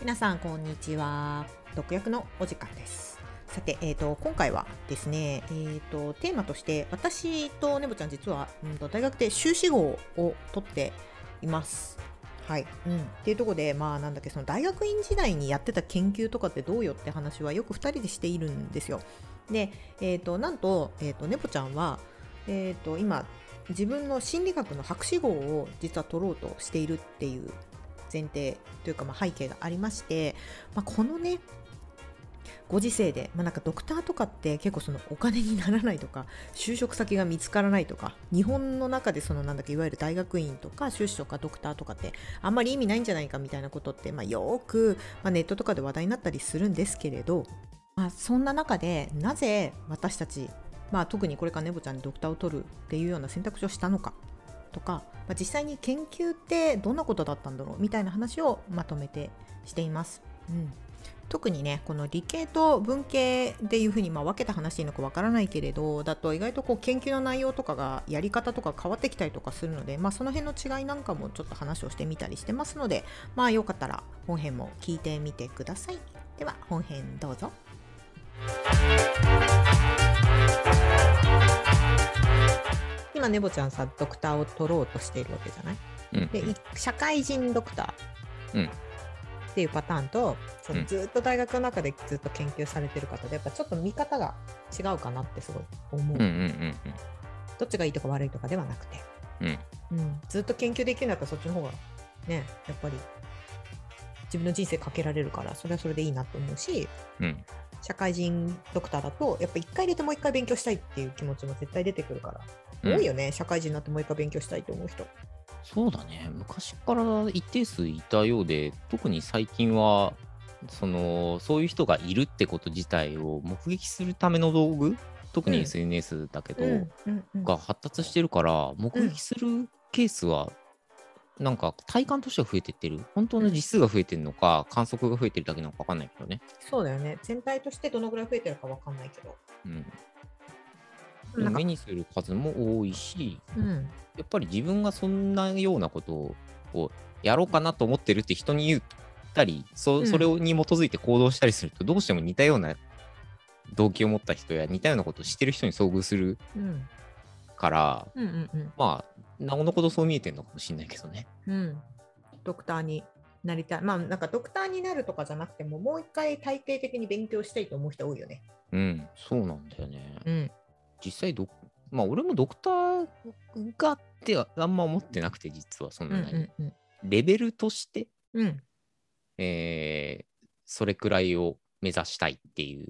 皆さんこんにちは。毒薬のお時間です。さて、えーと、今回はですね、えーと、テーマとして私とねぼちゃん実は、うん、と大学で修士号を取っています。はい、うん、っていうところで、まあ、なんだっけその大学院時代にやってた研究とかってどうよって話はよく2人でしているんですよ。で、えーと、なんと,、えーと、ねぽちゃんは、えーと今自分の心理学の博士号を実は取ろうとしているっていう前提というかまあ背景がありまして、まあ、このねご時世で、まあ、なんかドクターとかって結構そのお金にならないとか就職先が見つからないとか日本の中でそのなんだっけいわゆる大学院とか修士とかドクターとかってあんまり意味ないんじゃないかみたいなことって、まあ、よく、まあ、ネットとかで話題になったりするんですけれど、まあ、そんな中でなぜ私たち、まあ、特にこれからネボちゃんにドクターを取るっていうような選択肢をしたのかとか、まあ、実際に研究ってどんなことだったんだろうみたいな話をまとめてしています。うん特にねこの理系と文系っていうふうにまあ分けた話でいいのかわからないけれどだと意外とこう研究の内容とかがやり方とか変わってきたりとかするので、まあ、その辺の違いなんかもちょっと話をしてみたりしてますのでまあよかったら本編も聞いてみてください。では本編どうぞ。今ねぼちゃんさドクターを取ろうとしているわけじゃない、うん、で社会人ドクターっていうパターンと、そのずっと大学の中でずっと研究されてる方でやっぱちょっと見方が違うかなってすごい思う,、どっちがいいとか悪いとかではなくて、うん。うん、ずっと研究できるんだったらそっちの方がねやっぱり自分の人生かけられるからそれはそれでいいなと思うし、うん、社会人ドクターだとやっぱ一回入れてもう一回勉強したいっていう気持ちも絶対出てくるから多いよね、社会人になってもう一回勉強したいと思う人。そうだね、昔から一定数いたようで、特に最近は、そのそういう人がいるってこと自体を目撃するための道具、特に SNS だけど、が発達してるから、目撃するケースは、なんか体感としては増えてってる。本当の実数が増えてるのか、観測が増えてるだけなのか分かんないけどね。そうだよね。全体としてどのぐらい増えてるか分かんないけど。うん。目にする数も多いし、うん、やっぱり自分がそんなようなことをやろうかなと思ってるって人に言ったりそそれに基づいて行動したりすると、どうしても似たような動機を持った人や似たようなことをしてる人に遭遇するから、うんうんうん、まあなおのことそう見えてるのかもしれないけどね。うん、ドクターになりたい。まあなんかドクターになるとかじゃなくてももう一回体系的に勉強したいと思う人多いよね。うん。そうなんだよね。うん実際ど、まあ俺もドクターがってあんま思ってなくて、実はそんなに。うんうんうん、レベルとして、うん、えー、それくらいを目指したいっていう。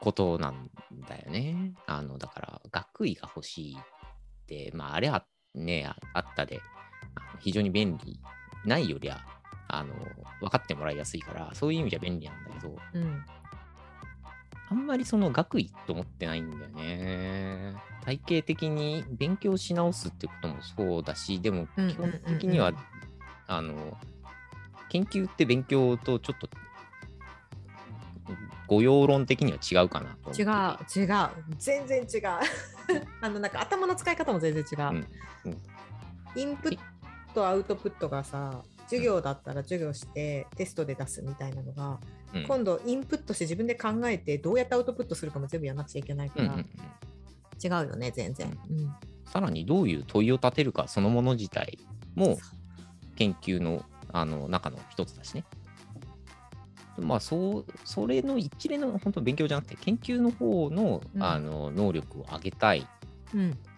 ことなんだよね。あのだから学位が欲しいって、まああれはね、あったで、非常に便利ないよりはあの分かってもらいやすいから、そういう意味じゃ便利なんだけど、うん、あんまりその学位と思ってないんだよね。体系的に勉強し直すってこともそうだし、でも基本的には、あの、研究って勉強とちょっと御用論的には違うかなと違う違う。全然違う。あのなんか頭の使い方も全然違う、うん。うん、インプットアウトプットがさ授業だったら授業してテストで出すみたいなのが、うん、今度インプットして自分で考えてどうやってアウトプットするかも全部やらなくちゃいけないから、うん違うよね全然、うん、さらにどういう問いを立てるかそのもの自体も研究のあの中の一つだしね。まあそうそれの一連の本当勉強じゃなくて研究の方の,、あの能力を上げたい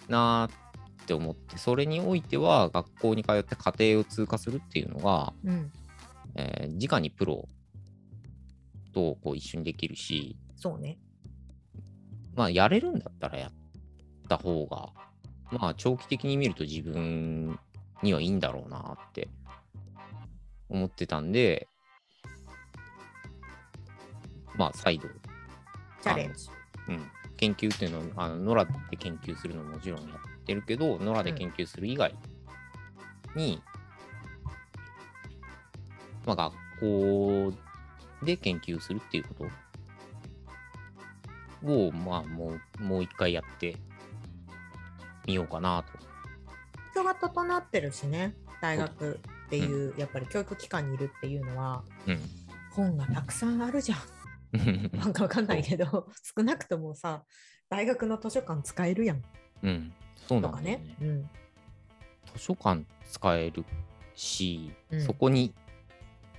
なって思ってそれにおいては学校に通って家庭を通過するっていうのが、うん、えー、直にプロとこう一緒にできるしそうね。まあやれるんだったらやった方がまあ長期的に見ると自分にはいいんだろうなって思ってたんでまあ再度チャレンジ。うん。研究っていうのはあの野良で研究するのももちろんやってるけど野良で研究する以外に、うん、まあ学校で研究するっていうことを、まあ、もう、もう一回やってみようかなと。人が整ってるしね大学っていう、やっぱり教育機関にいるっていうのはうん。本がたくさんあるじゃん。なんかわかんないけど少なくともさ大学の図書館使えるやんうん。そうなんだよね。ね。うん。図書館使えるし、うん。そこに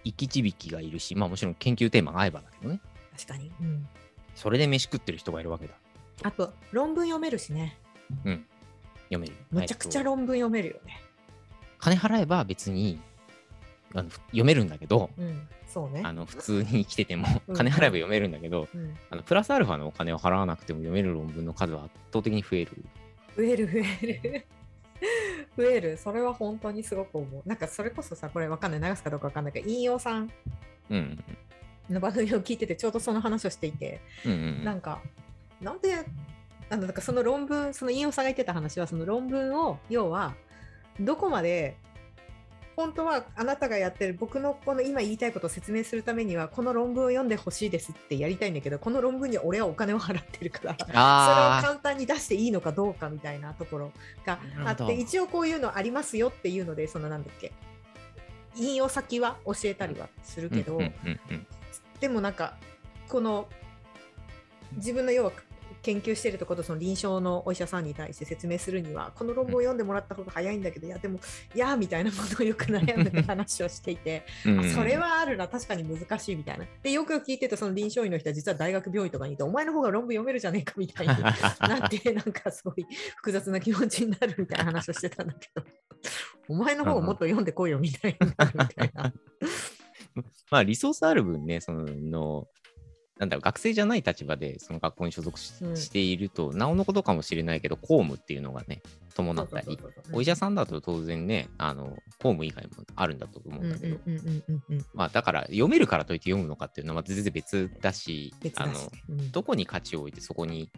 生き字引がいるし、まあもちろん研究テーマが合えばだけどね。確かに、うん、それで飯食ってる人がいるわけだ。あと論文読めるしね。読める。むちゃくちゃえっと。論文読めるよね。金払えば別にあのふ読めるんだけど、うん。そうね。あの普通に来ててもうん。金払えば読めるんだけど、うん。あのプラスアルファのお金を払わなくても読める論文の数は圧倒的に増える。増える増える。増える。それは本当にすごく思う。なんかそれこそさこれわかんない。流すかどうかわかんないけど引用さんうん。の番組を聞いててちょうどその話をしていて、うんうんなんかなんであのだからその論文その引用さんが言ってた話はその論文を要はどこまで本当はあなたがやってる僕のこの今言いたいことを説明するためにはこの論文を読んでほしいですってやりたいんだけどこの論文には俺はお金を払ってるからそれをあ簡単に出していいのかどうかみたいなところがあって一応こういうのありますよっていうのでそのなんだっけ引用先は教えたりはするあ。けど、でもなんかこの自分の要は研究しているところとその臨床のお医者さんに対して説明するにはこの論文を読んでもらった方が早いんだけど、いやでもいやみたいなことをよく悩むって話をしていて、それはあるな。確かに難しいみたいな。でよく聞いてたその臨床医の人は実は大学病院とかにいてお前の方が論文読めるじゃねえかみたいに なってなんかすごい複雑な気持ちになるみたいな話をしてたんだけど。お前の方をもっと読んでこいよみたいになるみたいな。まあリソースある分ね、その、なんだろう、学生じゃない立場でその学校に所属し,、うん。ていると、なおのことかもしれないけど、公務っていうのがね、伴ったり、お医者さんだと当然ね、あの、公務以外もあるんだと思ううんんだけど、まあだから読めるからといって読むのかっていうのは全然別だし、あのどこに価値を置いてそこに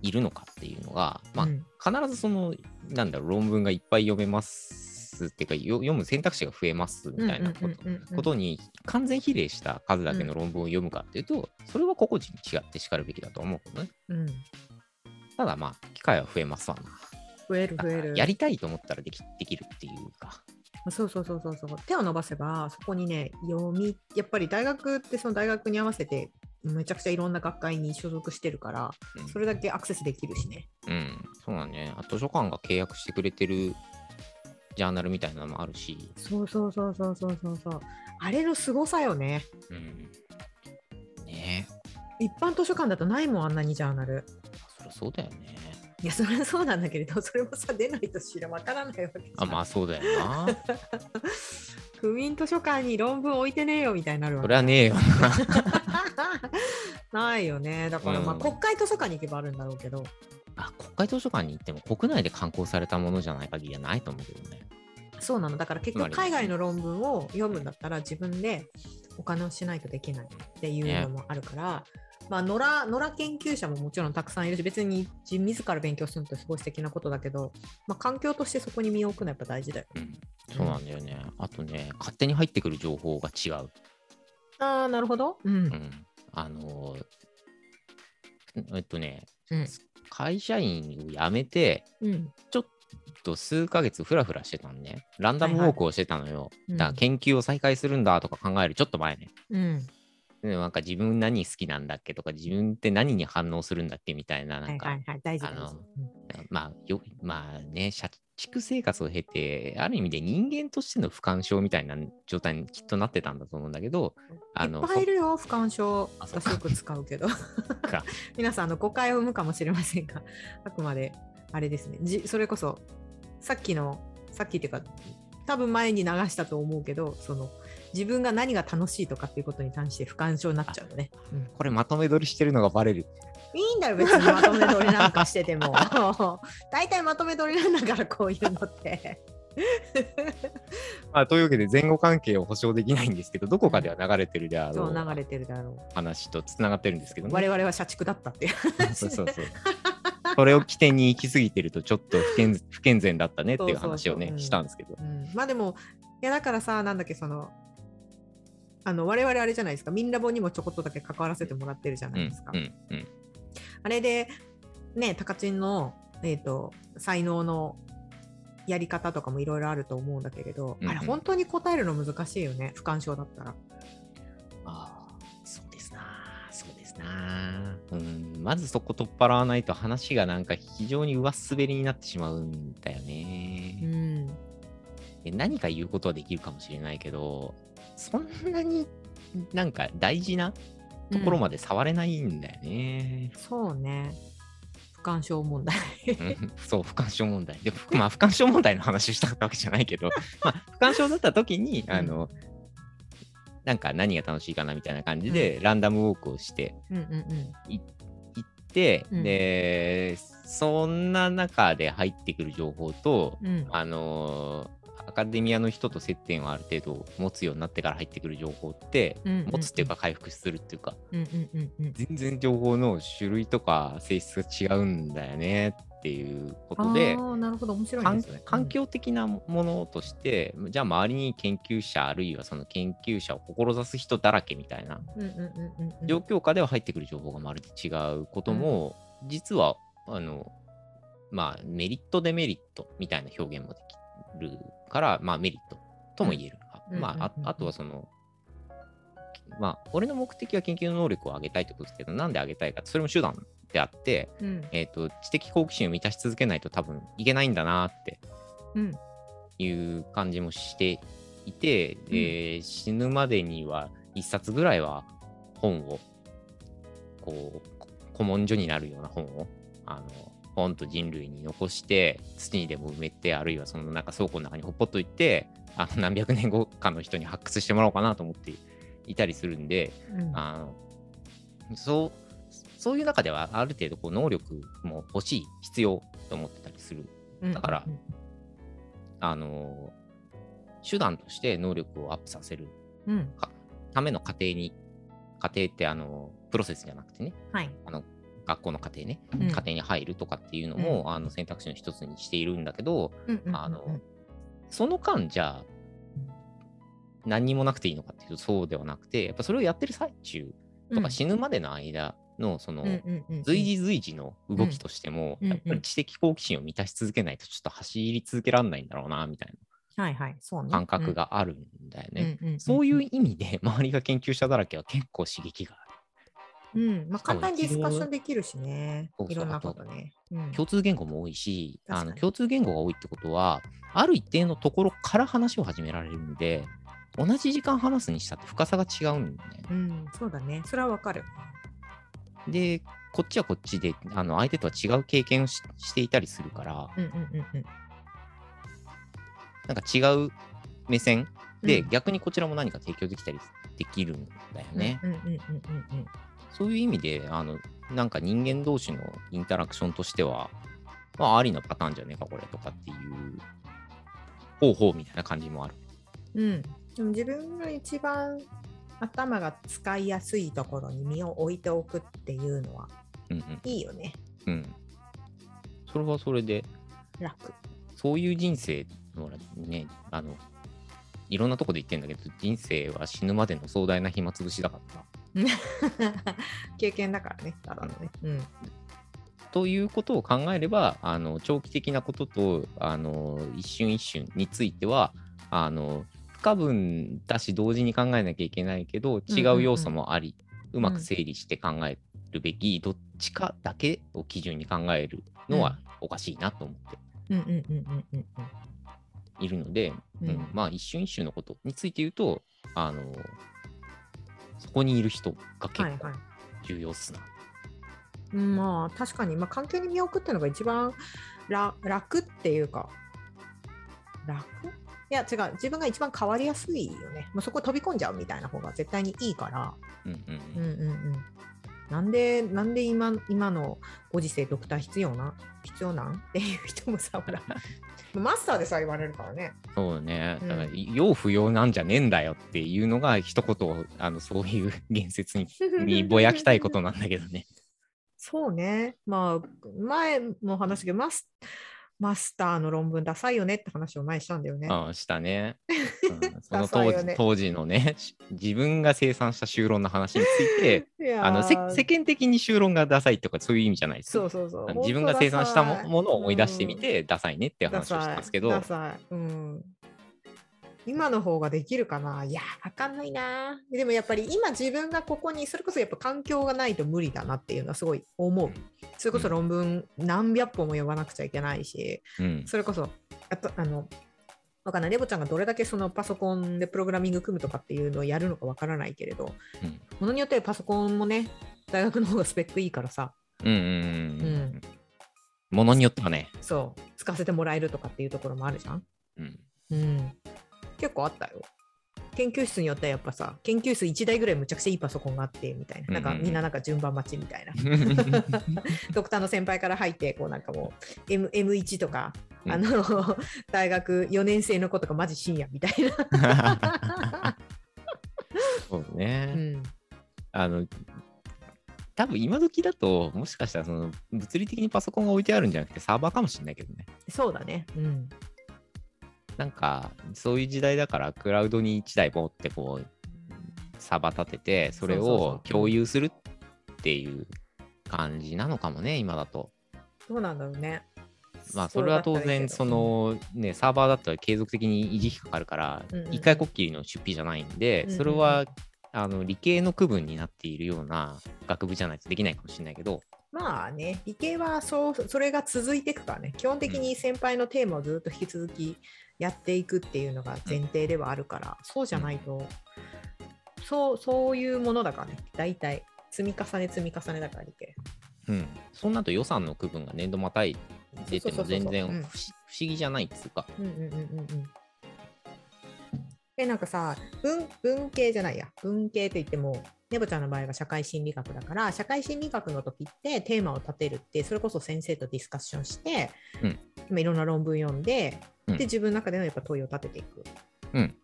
いるのかっていうのが、まあうん。必ずその、なんだろう、論文がいっぱい読めますっていうか、よ読む選択肢が増えますみたいなこと,、に完全比例した数だけの論文を読むかっていうと、それは個々人違ってしかるべきだと思うけどね。うんただまあ、機会は増えますわな。増える増える。やりたいと思ったらできできるっていうか。そうそうそうそうそう。手を伸ばせば、そこにね、読み、やっぱり大学ってその大学に合わせて、めちゃくちゃいろんな学会に所属してるから、うんそれだけアクセスできるしね。うん、そうだね。あ図書館が契約してくれてるジャーナルみたいなのもあるし、そうそうそうそうそうそうそう。あれの凄さよね。うん。ね一般図書館だとないもん、あんなにジャーナル。え、そりゃそうだよね。いや、それはそうなんだけれど、それもさ、出ないと知らわからないわけあ、まあそうだよな。区民図書館に論文置いてねえよみたいになるわけそれはねえよな。ないよね。だからまあ、うん国会図書館に行けばあるんだろうけど。あ、国会図書館に行っても国内で刊行されたものじゃない限りはないと思うけどね。そうなの。だから結局海外の論文を読むんだったら自分でお金をしないとできないっていうのもあるから、まあ野良野良研究者ももちろんたくさんいるし、別に自自ら勉強するのってすごい素敵なことだけど、まあ環境としてそこに身を置くのはやっぱ大事だよ。うん。そうなんだよね。あとね、勝手に入ってくる情報が違う。ああ、なるほど。うん。うん。あのーえっとね、うん。会社員を辞めて、うん。ちょっと数ヶ月フラフラしてたのね。ランダムウォークをしてたのよ。うんだから研究を再開するんだとか考えるちょっと前ね。うん。でなんか自分何好きなんだっけとか、自分って何に反応するんだっけみたいな、なはんか、いはいはい。大事大事あの。まあ、よ、まあね、社畜生活を経て、ある意味で人間としての不干渉みたいな状態にきっとなってたんだと思うんだけど、あの、いっぱいいるよ、不干渉。あそう私よく使うけど。皆さんあの誤解を生むかもしれませんが、あくまであれですね。じそれこそさっきのさっきっていうか多分前に流したと思うけど、その自分が何が楽しいとかっていうことに関して不干渉になっちゃうのね。うんこれまとめ撮りしてるのがバレる。いいんだよ別にまとめ撮りなんかしてても。大体まとめ撮りなんだからこういうのって。まあ、というわけで前後関係を保証できないんですけど、どこかでは流れてるであろうそう流れてるだろう。話とつながってるんですけどね。我々は社畜だったっていう そうそうそう。それを起点に行き過ぎてると、ちょっと不健不健全だったねっていう話をね、したんですけど。うん、まあでもいやだからさなんだっけそのあの我々あれじゃないですかミンラボにもちょこっとだけ関わらせてもらってるじゃうないですか、んうんうんあれでねタカチンの、えー、と才能のやり方とかもいろいろあると思うんだけれど、うんうんあれ本当に答えるの難しいよね不干渉だったら。ああ、そうですな。そうですな。うん、まずそこ取っ払わないと話がなんか非常に上滑りになってしまうんだようね。んで何か言うことはできるかもしれないけど、そんなになんか大事なところまで触れないんだよね。そうね。不干渉問題。うん。そう、不干渉問題。で、ふまあ、不干渉問題の話をしたわけじゃないけど、まあ、不干渉だった時に、あの、なんか何が楽しいかなみたいな感じで、ランダムウォークをしてうんうんうん。行って、うん。で、そんな中で入ってくる情報と、うん。あのアカデミアの人と接点をある程度持つようになってから入ってくる情報って、うん持つっていうか回復するっていうか、うんうんうんうん。全然情報の種類とか性質が違うんだよねっていうことであ、あなるほど。面白い環境的なものとして、じゃあ周りに研究者あるいはその研究者を志す人だらけみたいなうんうんうんうんうん。状況下では入ってくる情報がまるで違うことも、実はあのまあメリットデメリットみたいな表現もできるから、まあ、メリットとも言える。うんまあ、あとはそのまあ、俺の目的は研究の能力を上げたいってことですけど、なんで上げたいかそれも手段であって、うん。えっ、と、知的好奇心を満たし続けないと多分いけないんだなってうん。いう感じもしていて、で死ぬまでには一冊ぐらいは本を、こう、こ古文書になるような本を、あの、本と人類に残して、土にでも埋めて、あるいはそのなんか倉庫の中にほっぽっといて、あの何百年後かの人に発掘してもらおうかなと思っていたりするんで、うん。あのそうそういう中ではある程度こう能力も欲しい必要と思ってたりする。うん。だからうん。あの手段として能力をアップさせるうん。かための過程に過程ってあのプロセスじゃなくてね。はい。あの学校の過程ね、うん。過程に入るとかっていうのも、あの選択肢の一つにしているんだけど、うんうんうんうん。あのその間じゃあ何にもなくていいのかっていうとそうではなくてやっぱそれをやってる最中とか死ぬまでの間のその、うんうんうんうん。随時随時の動きとしても、うん。やっぱり知的好奇心を満たし続けないとちょっと走り続けられないんだろうなみたいはいはい。そうね。な感覚があるんだよね。うんうんん。そういう意味で周りが研究者だらけは結構刺激がある。うん。まあ簡単にディスカッションできるしね。いろんなことね。うん。共通言語も多いし、あの共通言語が多いってことは、ある一定のところから話を始められるんで、同じ時間話すにしたって深さが違うんだよね。うんそうだね。それはわかる。で、こっちはこっちで、あの相手とは違う経験をししていたりするから、うんうんうんうん。なんか違う目線で、うん。逆にこちらも何か提供できたりできるんだよね。うんうんうんうんうんそういう意味で、あの、なんか人間同士のインタラクションとしては、まあ、ありのパターンじゃねえか、これとかっていう、方法みたいな感じもある。うん、でも自分が一番頭が使いやすいところに身を置いておくっていうのはうんうん。いいよねうん。それはそれで、楽そういう人生ほらね、あの、いろんなとこで言ってんだけど、人生は死ぬまでの壮大な暇つぶしだから。経験だからねただのね。うん。ということを考えれば、あの長期的なこととあの一瞬一瞬については、あの不可分だし、同時に考えなきゃいけないけど、違う要素もあり、うまく整理して考えるべき、どっちかだけを基準に考えるのはおかしいなと思ってうんうんうんうんうん。いるので、うん。うん。まあ、一瞬一瞬のことについて言うと、あのそこにいる人が結構はいはい。重要っすな。うんまあ確かに、まあ、環境に身を置くっていうのが一番ら楽っていうか。楽？いや違う。自分が一番変わりやすいよね、まあ、そこ飛び込んじゃうみたいな方が絶対にいいから。うんうん。うんうんうん。なんでなんで今今のご時世ドクター必要な必要なん？っていう人もさほらマスターでさ言われるからねそうね。だからうん要不要なんじゃねえんだよっていうのが一言、あのそういう言説に にぼやきたいことなんだけどね。そうね。まあ、前も話したけど、マスマスターの論文ダサいよねって話を前にしたんだよね。うん、したね。うん その当時,、よね当時のね、し自分が生産した修論の話について、あのせ世間的に修論がダサいとかそういう意味じゃないですよそうそうそう自分が生産したものを思い出してみて、ダサいねって話をしたんですけど、ダサい。うん。今の方ができるかな？いや、わかんないな。でもやっぱり今自分がここに、それこそやっぱ環境がないと無理だなっていうのはすごい思う。それこそ論文何百本も読まなくちゃいけないし、うんそれこそ、あと、あの、わかんない。レボちゃんがどれだけそのパソコンでプログラミング組むとかっていうのをやるのかわからないけれど、うんものによってはパソコンもね、大学の方がスペックいいからさ、うんうんうんうんものによってはね、そう、使わせてもらえるとかっていうところもあるじゃん。うん、うん。結構あったよ。研究室によってはやっぱさ、研究室1台ぐらいむちゃくちゃいいパソコンがあってみたいな、なんかみんななんか順番待ちみたいな。ドクターの先輩から入って、こうなんかもう M M1 とか、うんあの大学4年生の子とかマジ深夜みたいな。そうね、うん、あの多分今時だともしかしたらその物理的にパソコンが置いてあるんじゃなくてサーバーかもしれないけどねそうだね。うん。なんかそういう時代だからクラウドに1台持ってこうサーバー立ててそれを共有するっていう感じなのかもね今だと。どうなんだろうね。まあそれは当然そのねサーバーだったら継続的に維持費かかるからうんうん。うん一回こっきりの出費じゃないんでそれはあの理系の区分になっているような学部じゃないとできないかもしれないけど。まあね、理系はそうそれが続いていくからね、基本的に先輩のテーマをずっと引き続きやっていくっていうのが前提ではあるから、そうじゃないと、そうそういうものだからね、大体積み重ね積み重ねだから理系。うん、そうなると予算の区分が年度またいでても全然不うん。思議じゃないっつうか。うんうんうんうんうん。で、なんかさ文、文系じゃないや、文系といっても、ねぼちゃんの場合は社会心理学だから、社会心理学の時ってテーマを立てるって、それこそ先生とディスカッションして、うん。まあいろんな論文読んで、うんで、自分の中でのやっぱ問いを立てていくっうん、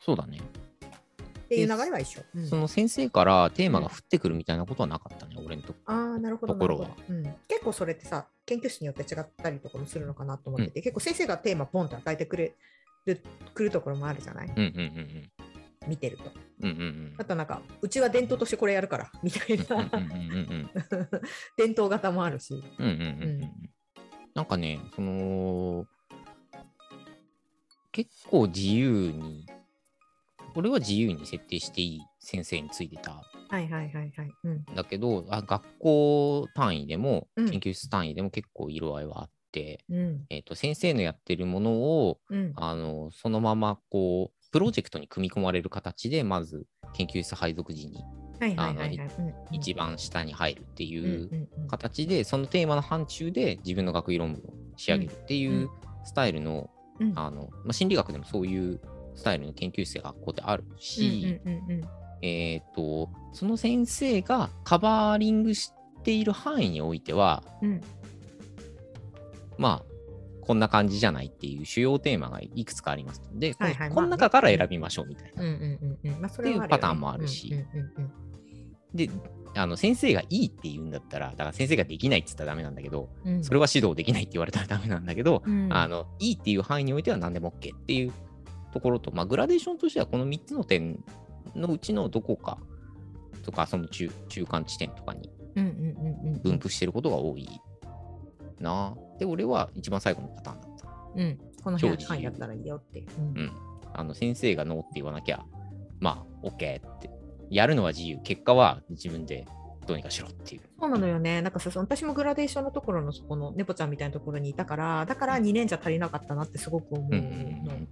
そうだね。ていう流れは一緒。うんその先生からテーマが降ってくるみたいなことはなかったね、俺のとこ。ああ、なるほど。ところがなるほどうん。結構それってさ、研究室によって違ったりとかもするのかなと思ってて、結構先生がテーマポンと与えてくれるくるところもあるじゃない？うんうんうん見てると。うん。うんうんうんあとなんか、うちは伝統としてこれやるから、みたいうんなうんうんうん 伝統型もあるし。うんうんうんうんうんなんかね、その、結構自由に、俺は自由に設定していい先生についてたはいはいはいはい。うん。だけど、あ学校単位でも、うん研究室単位でも結構色合いはあって、うん。えー、と先生のやってるものをうん。あのそのままこうプロジェクトに組み込まれる形でまず研究室配属時に一番下に入るってうんいう形で、そのテーマの範疇で自分の学位論文を仕上げるっていうスタイルの,、うん。あのまあ、心理学でもそういうスタイルの研究室や学校ってあるし、うんうんうんうん。えー、とその先生がカバーリングしている範囲においてはうん。まあこんな感じじゃないっていう主要テーマがいくつかあります。ので、このはいはい。この中から選びましょうみたいな。うんうんうんっていうパターンもあるし。うんうんうんであの先生がいいって言うんだったらだから先生ができないって言ったらダメなんだけど、うんうんそれは指導できないって言われたらダメなんだけど、うんあのいいっていう範囲においては何でも OK っていうところと、まあ、グラデーションとしてはこの3つの点のうちのどこかとかその中中間地点とかに分布してることが多いな。で俺は一番最後のパターンだった。うんこの範囲だったらいいよって。うんうん。あの先生がノーって言わなきゃまあ OK ってやるのは自由結果は自分でどうにかしろっていう。そうなのよね。なんかさ、私もグラデーションのところのそこの猫ちゃんみたいなところにいたから、だから2年じゃ足りなかったなってすごく思うの。うんうんうん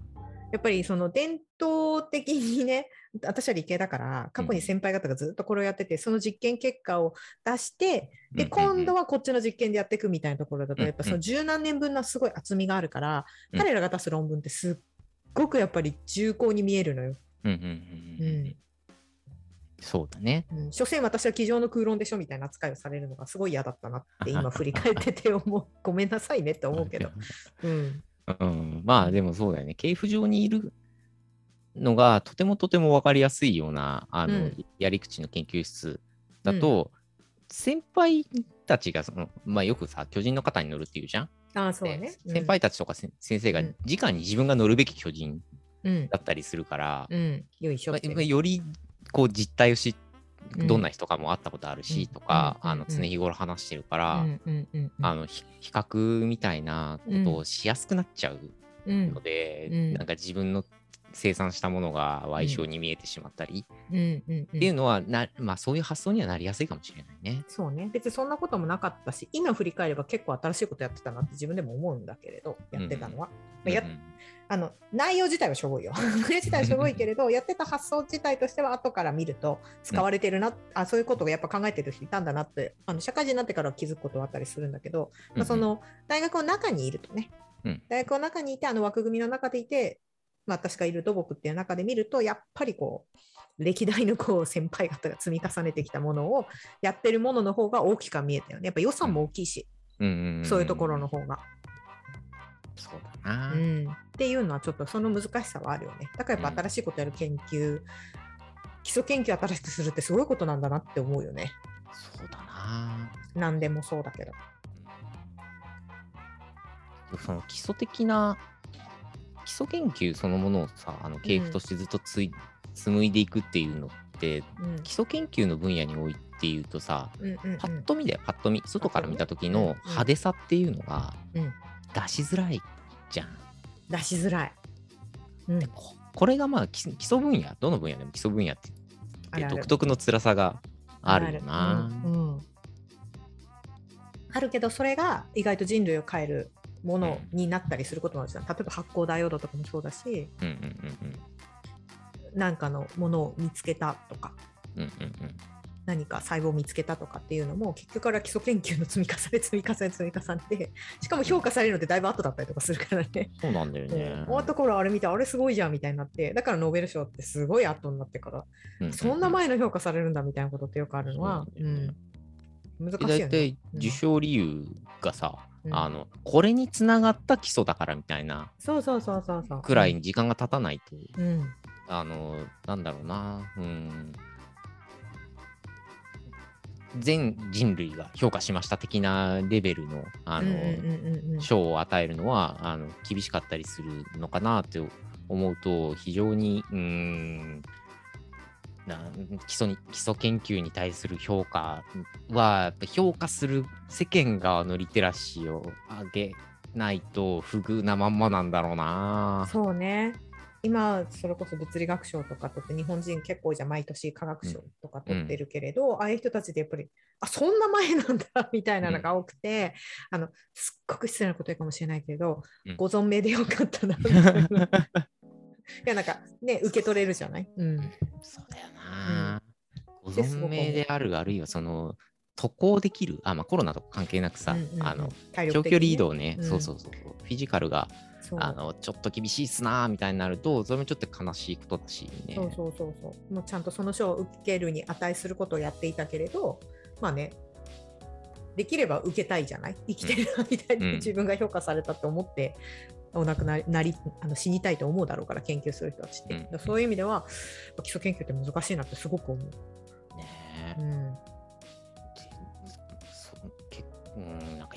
やっぱりその伝統的にね、私は理系だから、過去に先輩方がずっとこれをやってて、その実験結果を出して、で、今度は、はこっちの実験でやっていくみたいなところだと、うんやっぱその十何年分のすごい厚みがあるから、うん彼らが出す論文ってすっごくやっぱり重厚に見えるのよ。うんうんうんうんうんそうだね。うん、所詮私は机上の空論でしょみたいな扱いをされるのがすごい嫌だったなって今 振り返ってて思う。ごめんなさいねって思うけど。うん。うん、まあでもそうだよね。系譜上にいるのがとてもとても分かりやすいようなあの、うんやり口の研究室だと、先輩たちがその、まあ、よくさ巨人の肩に乗るっていうじゃん。ああ、そうでね。先輩たちとかせ先生がうん直に自分が乗るべき巨人うん。だったりするから、うん。よいしょま。あよりこう実態を知っうん。どんな人かも会ったことあるし、うん。とか、うん。あの常日頃話してるから、うん。あのひ比較みたいなことをしやすくなっちゃううん。ので、うん。なんか自分の生産したものが賠償に見えてしまったり、うん。うん。うん。っていうのはな、まあ、そういう発想にはなりやすいかもしれないね。そうね。別にそんなこともなかったし今振り返れば結構新しいことやってたなって自分でも思うんだけれどやってたのは、まあやあの内容自体はしょぼいよ。内容自体はしょぼいけれど やってた発想自体としては後から見ると使われてるな、あそういうことをやっぱ考えてる人いたんだなってあの社会人になってから気づくことはあったりするんだけど、まあ、その大学の中にいるとね、うん。大学の中にいてあの枠組みの中でいて、まあ、私がいる土木っていう中で見るとやっぱりこう歴代のこう先輩方が積み重ねてきたものをやってるものの方が大きくは見えたよね。やっぱ予算も大きいし、うん。うんん。そういうところの方が、そうだな。うん、っていうのはちょっとその難しさはあるよね。だからやっぱ新しいことやる研究、基礎研究新しくするってすごいことなんだなって思うよね。そうだな。何でもそうだけど。その基礎的な基礎研究そのものをさあの系譜としてずっとつい、紡いでいくっていうのってうん。基礎研究の分野において言うとさうんうんうん。パッと見だよ。パッと見。外から見た時のうん。派手さっていうのがうん出しづらいじゃん。出しづらい、うん、ここれがまあ基基礎分野どの分野でも基礎分野ってあるある。独特の辛さがあるよな。うん。うん。あるけどそれが意外と人類を変えるものになったりすることなんですよ、例えば発光ダイオードとかもそうだしうんうんうん何かのものを見つけたとか。うんうんうんうん何か細胞を見つけたとかっていうのも結局から基礎研究の積み重ね積み重ね積み重ね。でしかも評価されるのってだいぶ後だったりとかするからね。そうなんだよね。終わった頃あれ見てあれすごいじゃんみたいになって。だからノーベル賞ってすごい後になってから、うううそんな前の評価されるんだみたいなことってよくあるのは、そうね。うん、難しいよね。体。受賞理由がさ、うん。あのこれにつながった基礎だからみたいなそうそうそうそうそう。くらいに時間が経たないと、うん。あのなんだろうな。うん全人類が評価しました的なレベルのあの、賞を与えるのはあの厳しかったりするのかなって思うと非常にうーんな基礎に基礎研究に対する評価は評価する世間側のリテラシーを上げないと不遇なまんまなんだろうな。そうね。今、それこそ物理学賞とか取って、日本人結構じゃ毎年科学賞とか取ってるけれど、ああいう人たちでやっぱり、あそんな前なんだみたいなのが多くて、あのすっごく失礼なことかもしれないけど、うん。ご存命でよかったなみたいな。いや、なんかね、受け取れるじゃない？うん。そうだよな。ご存命であるあるいはその渡航できる？あ、まあ、コロナと関係なくさ、うんうんうんあの長距離移動ね、うん。そうそうそう。フィジカルがあのちょっと厳しいっすなーみたいになるとそれもちょっと悲しいことだしね。そうそうそうそう。もうちゃんとその賞を受けるに値することをやっていたけれど、まあね、できれば受けたいじゃない？生きてる間うん。に自分が評価されたと思って、お亡くなりなりあの死にたいと思うだろうから研究する人たちって、そういう意味では基礎研究って難しいなってすごく思う。ねうん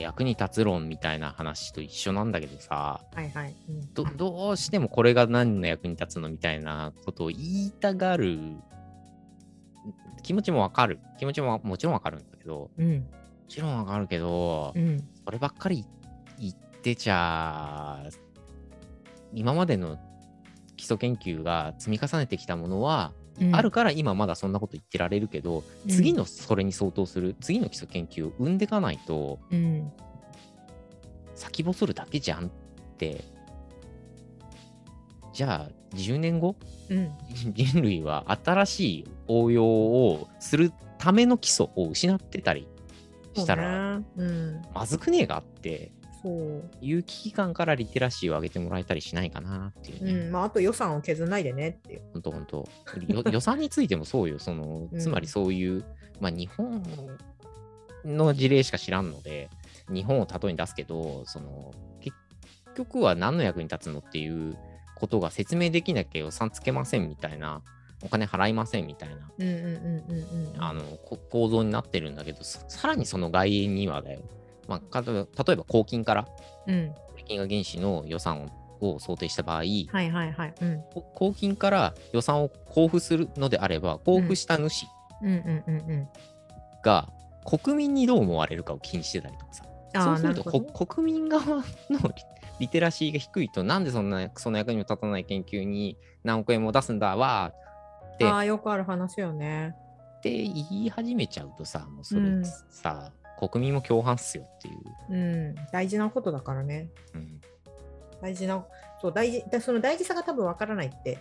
役に立つ論みたいな話と一緒なんだけどさはいはい。うん。どどうしてもこれが何の役に立つのみたいなことを言いたがる気持ちもわかる。気持ちももちろんわかるんだけどうん。もちろんわかるけど、うん。そればっかり言ってちゃ今までの基礎研究が積み重ねてきたものは、うんあるから今まだそんなこと言ってられるけど、うん。次のそれに相当する次の基礎研究を生んでいかないとうん。先細るだけじゃんって。じゃあ10年後うん。人類は新しい応用をするための基礎を失ってたりしたら、まずくねえがってそう。いう危機感からリテラシーを上げてもらえたりしないかなっていうね。うん、まあ、あと予算を削らないでねっていう。ほんとほんと。よ 予算についてもそうよ。そのうんつまりそういう、まあ日本の事例しか知らんので、日本を例えに出すけど、その結局は何の役に立つのっていうことが説明できなきゃ予算つけませんみたいな、お金払いませんみたいな、構造になってるんだけど、ささらにその外縁にはだよ。まあ、か例えば例えば公金からうん。税金が原資の予算を想定した場合、はいはいはい。うん。こ公金から予算を交付するのであれば、交付した主うんうんうんうん。が国民にどう思われるかを気にしてたりとかさ、ああ、そうすると国民側のリ リテラシーが低いと、なんでそんなそんな役にも立たない研究に何億円も出すんだわーってああ、よくある話よね。って言い始めちゃうとさ、もうそれうんさ、国民も共犯っすよっていう。うん。大事なことだからね。うん大事な、そう、大事、だその大事さが多分わからないって、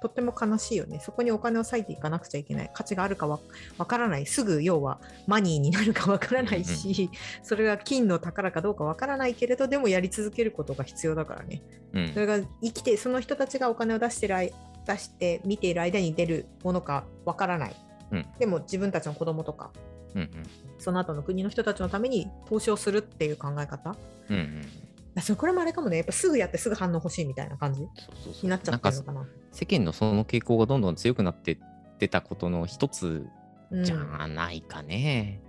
とっても悲しいよね。そこにお金を割いていかなくちゃいけない。価値があるかわわからない。すぐ要はマニーになるかわからないし、それが金の宝かどうかわからないけれど、でもやり続けることが必要だからね。うんそれが生きて、その人たちがお金を出してる間出して見ている間に出るものかわからない。うんでも自分たちの子供とか、うんうんその後の国の人たちのために投資をするっていう考え方？うんうんだそれこれもあれかもね、やっぱすぐやってすぐ反応欲しいみたいな感じそうそうそうになっちゃってるのかな。世間のその傾向がどんどん強くなってってたことの一つうんじゃないかね。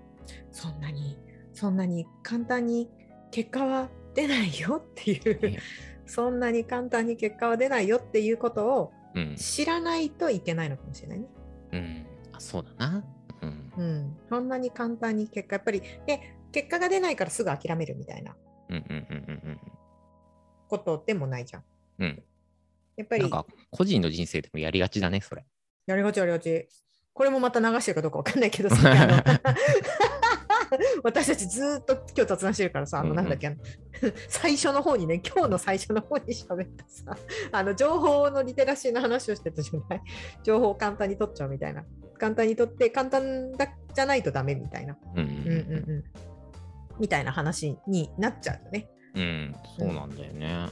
そんなに、そんなに簡単に結果は出ないよっていうね、そんなに簡単に結果は出ないよっていうことをうん。知らないといけないのかもしれないね。うん。あ、そうだな。うん。うん、そんなに簡単に結果、やっぱり、で、結果が出ないからすぐ諦めるみたいなうんうんうんうんことでもないじゃん。うん。うん。やっぱり、なんか、個人の人生でもやりがちだね、それ。やりがちやりがち。これもまた流してるかどうかわかんないけど、さ 私たちずーっと今日雑談してるからさ、あのうんうんなんだっけ、あの 最初の方にね、今日の最初の方に喋ったさ、あの情報のリテラシーの話をしてたじゃない？情報を簡単に取っちゃうみたいな。簡単に取って、簡単だじゃないとダメみたいな。うんうんうん。みたいな話になっちゃうよね。うん。うん、そうなんだよね。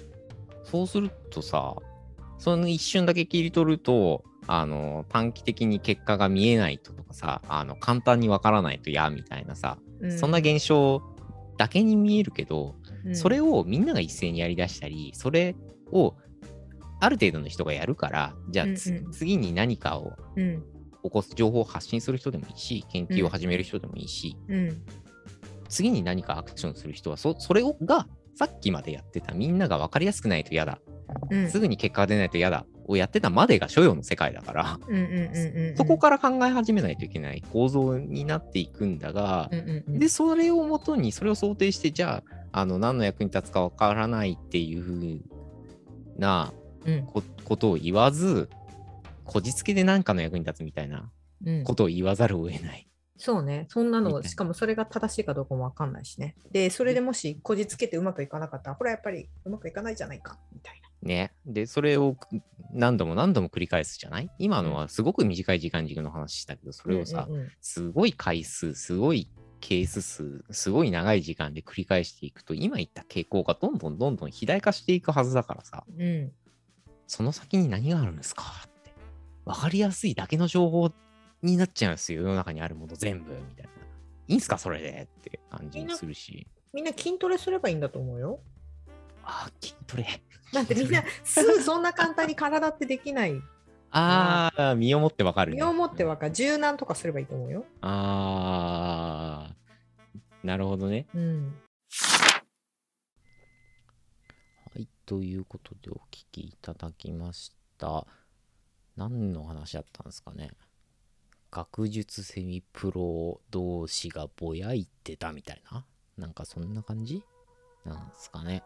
そうするとさ、その一瞬だけ切り取ると、あの短期的に結果が見えないとかさ、あの簡単にわからないと嫌みたいなさ、うそんな現象だけに見えるけど、うんそれをみんなが一斉にやりだしたり、それをある程度の人がやるから、じゃあつ、うんうん次に何かをうん起こす情報を発信する人でもいいし、研究を始める人でもいいし、うん。次に何かアクションする人はそ、それをがさっきまでやってたみんなが分かりやすくないと嫌だ、うん。すぐに結果が出ないと嫌だをやってたまでが所要の世界だから、そこから考え始めないといけない構造になっていくんだが、で、それをもとに、それを想定して、じゃあ、あの何の役に立つかわからないっていうふうなことを言わず、こじつけで何かの役に立つみたいなうん。ことを言わざるを得ない。そうね、そんなの、しかもそれが正しいかどうかもわかんないしね。で、それでもしこじつけてうまくいかなかったら、これはやっぱりうまくいかないじゃないか、みたいね。で、それを何度も何度も繰り返すじゃない？今のはすごく短い時間軸の話したけど、そな。れをさ、うんうんうん。すごい回数、すごいケース数、すごい長い時間で繰り返していくと、今言った傾向がどんどんどんどん肥大化していくはずだからさ、うん。その先に何があるんですか？って。わかりやすいだけの情報になっちゃうんですよ。世の中にあるもの全部。みたいな。いいんすかそれでって感じにするし。みんな筋トレすればいいんだと思うよ。ああ、筋トレ。だってみんなすぐそんな簡単に体ってできない。ああ、身をもってわかる、ね。身をもってわかる。柔軟とかすればいいと思うよ。ああ、なるほどね。うん。はい、ということでお聞きいただきました。何の話だったんですかね。学術セミプロ同士がぼやいてたみたいななんかそんな感じ？なんですかね。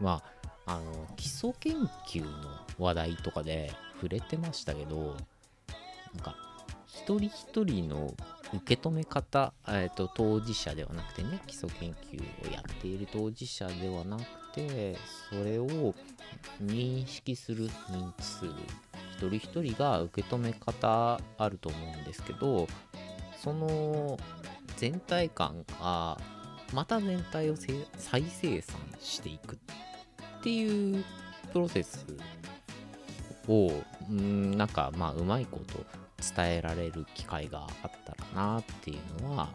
まあ、あの、基礎研究の話題とかで触れてましたけど、なんか、一人一人の受け止め方、えー、と当事者ではなくてね基礎研究をやっている当事者ではなくてそれを認識する認知する一人一人が受け止め方あると思うんですけどその全体感がまた全体を再生産していくっていうプロセスをうんなんかまあうまいこと伝えられる機会があったらなっていうのは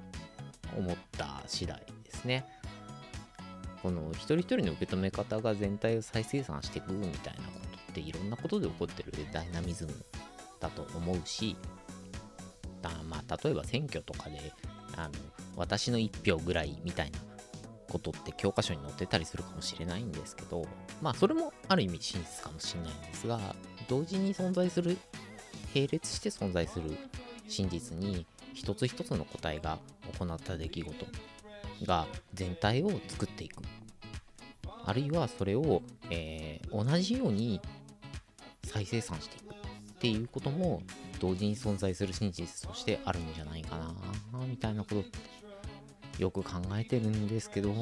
思った次第ですね。この一人一人の受け止め方が全体を再生産していくみたいなことっていろんなことで起こってるダイナミズムだと思うしだまあ例えば選挙とかであの私の一票ぐらいみたいなことって教科書に載ってたりするかもしれないんですけど、まあそれもある意味真実かもしれないんですが、同時に存在する、並列して存在する真実に一つ一つの個体が行った出来事が全体を作っていく。あるいはそれを、えー同じように再生産していくっていうことも同時に存在する真実としてあるんじゃないかなみたいなことよく考えてるんですけど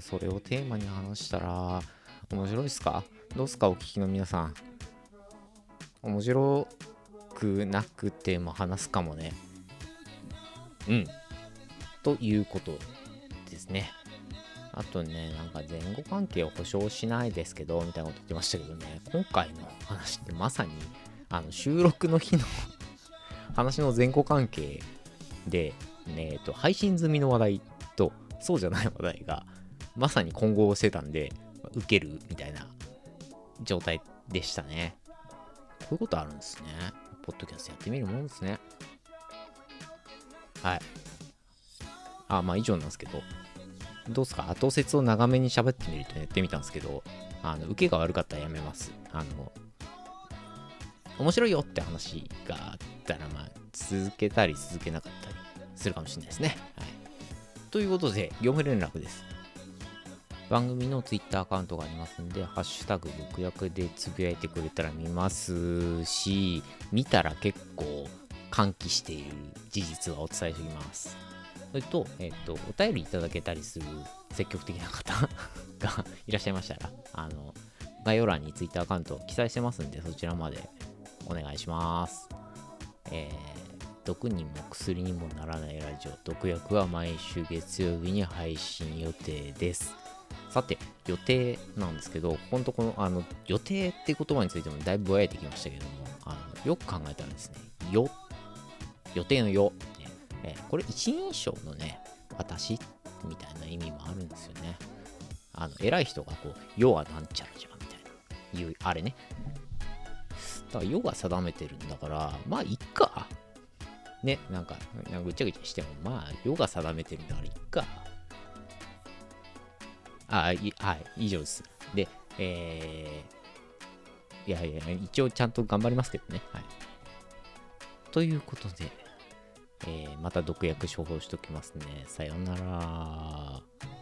それをテーマに話したら面白いっすか？どうっすか？お聞きの皆さん。面白くなくても話すかもねうんということですねあとね、なんか前後関係を保証しないですけど、みたいなこと言ってましたけどね、今回の話ってまさに、あの、収録の日の話の前後関係で、ね、えっと、配信済みの話題と、そうじゃない話題が、まさに混合してたんで、受けるみたいな状態でしたね。こういうことあるんですね。ポッドキャストやってみるもんですね。はい。あ、まあ以上なんですけど、どうすか？後説を長めに喋ってみるとやってみたんですけど、あの、受けが悪かったらやめます。あの、面白いよって話があったら、まあ、続けたり続けなかったりするかもしれないですね。はい。ということで、業務連絡です。番組の Twitter アカウントがありますんで、ハッシュタグ僕役でつぶやいてくれたら見ますし、見たら結構歓喜している事実はお伝えしておきます。それと、えっ、と、お便りいただけたりする積極的な方がいらっしゃいましたら、あの、概要欄に Twitter アカウント記載してますんで、そちらまでお願いします。えー、毒にも薬にもならないラジオ、毒薬は毎週月曜日に配信予定です。さて、予定なんですけど、ここのところ、あの、予定っていう言葉についてもだいぶぼやいてきましたけども、あのよく考えたらですね、よ、予定のよ、ねえこれ一人称のね、私みたいな意味もあるんですよね。あの、偉い人がこう、世はなんちゃらじゃんみたいな、いう、あれね。だから世が定めてるんだから、まあ、いっか。ね、なんか、なんかぐちゃぐちゃしても、まあ、世が定めてるんだから、いっか。あ、いはい、以上です。で、えー、いやいや、一応ちゃんと頑張りますけどね。はい。ということで、えーまた毒薬処方しときますね。さようなら。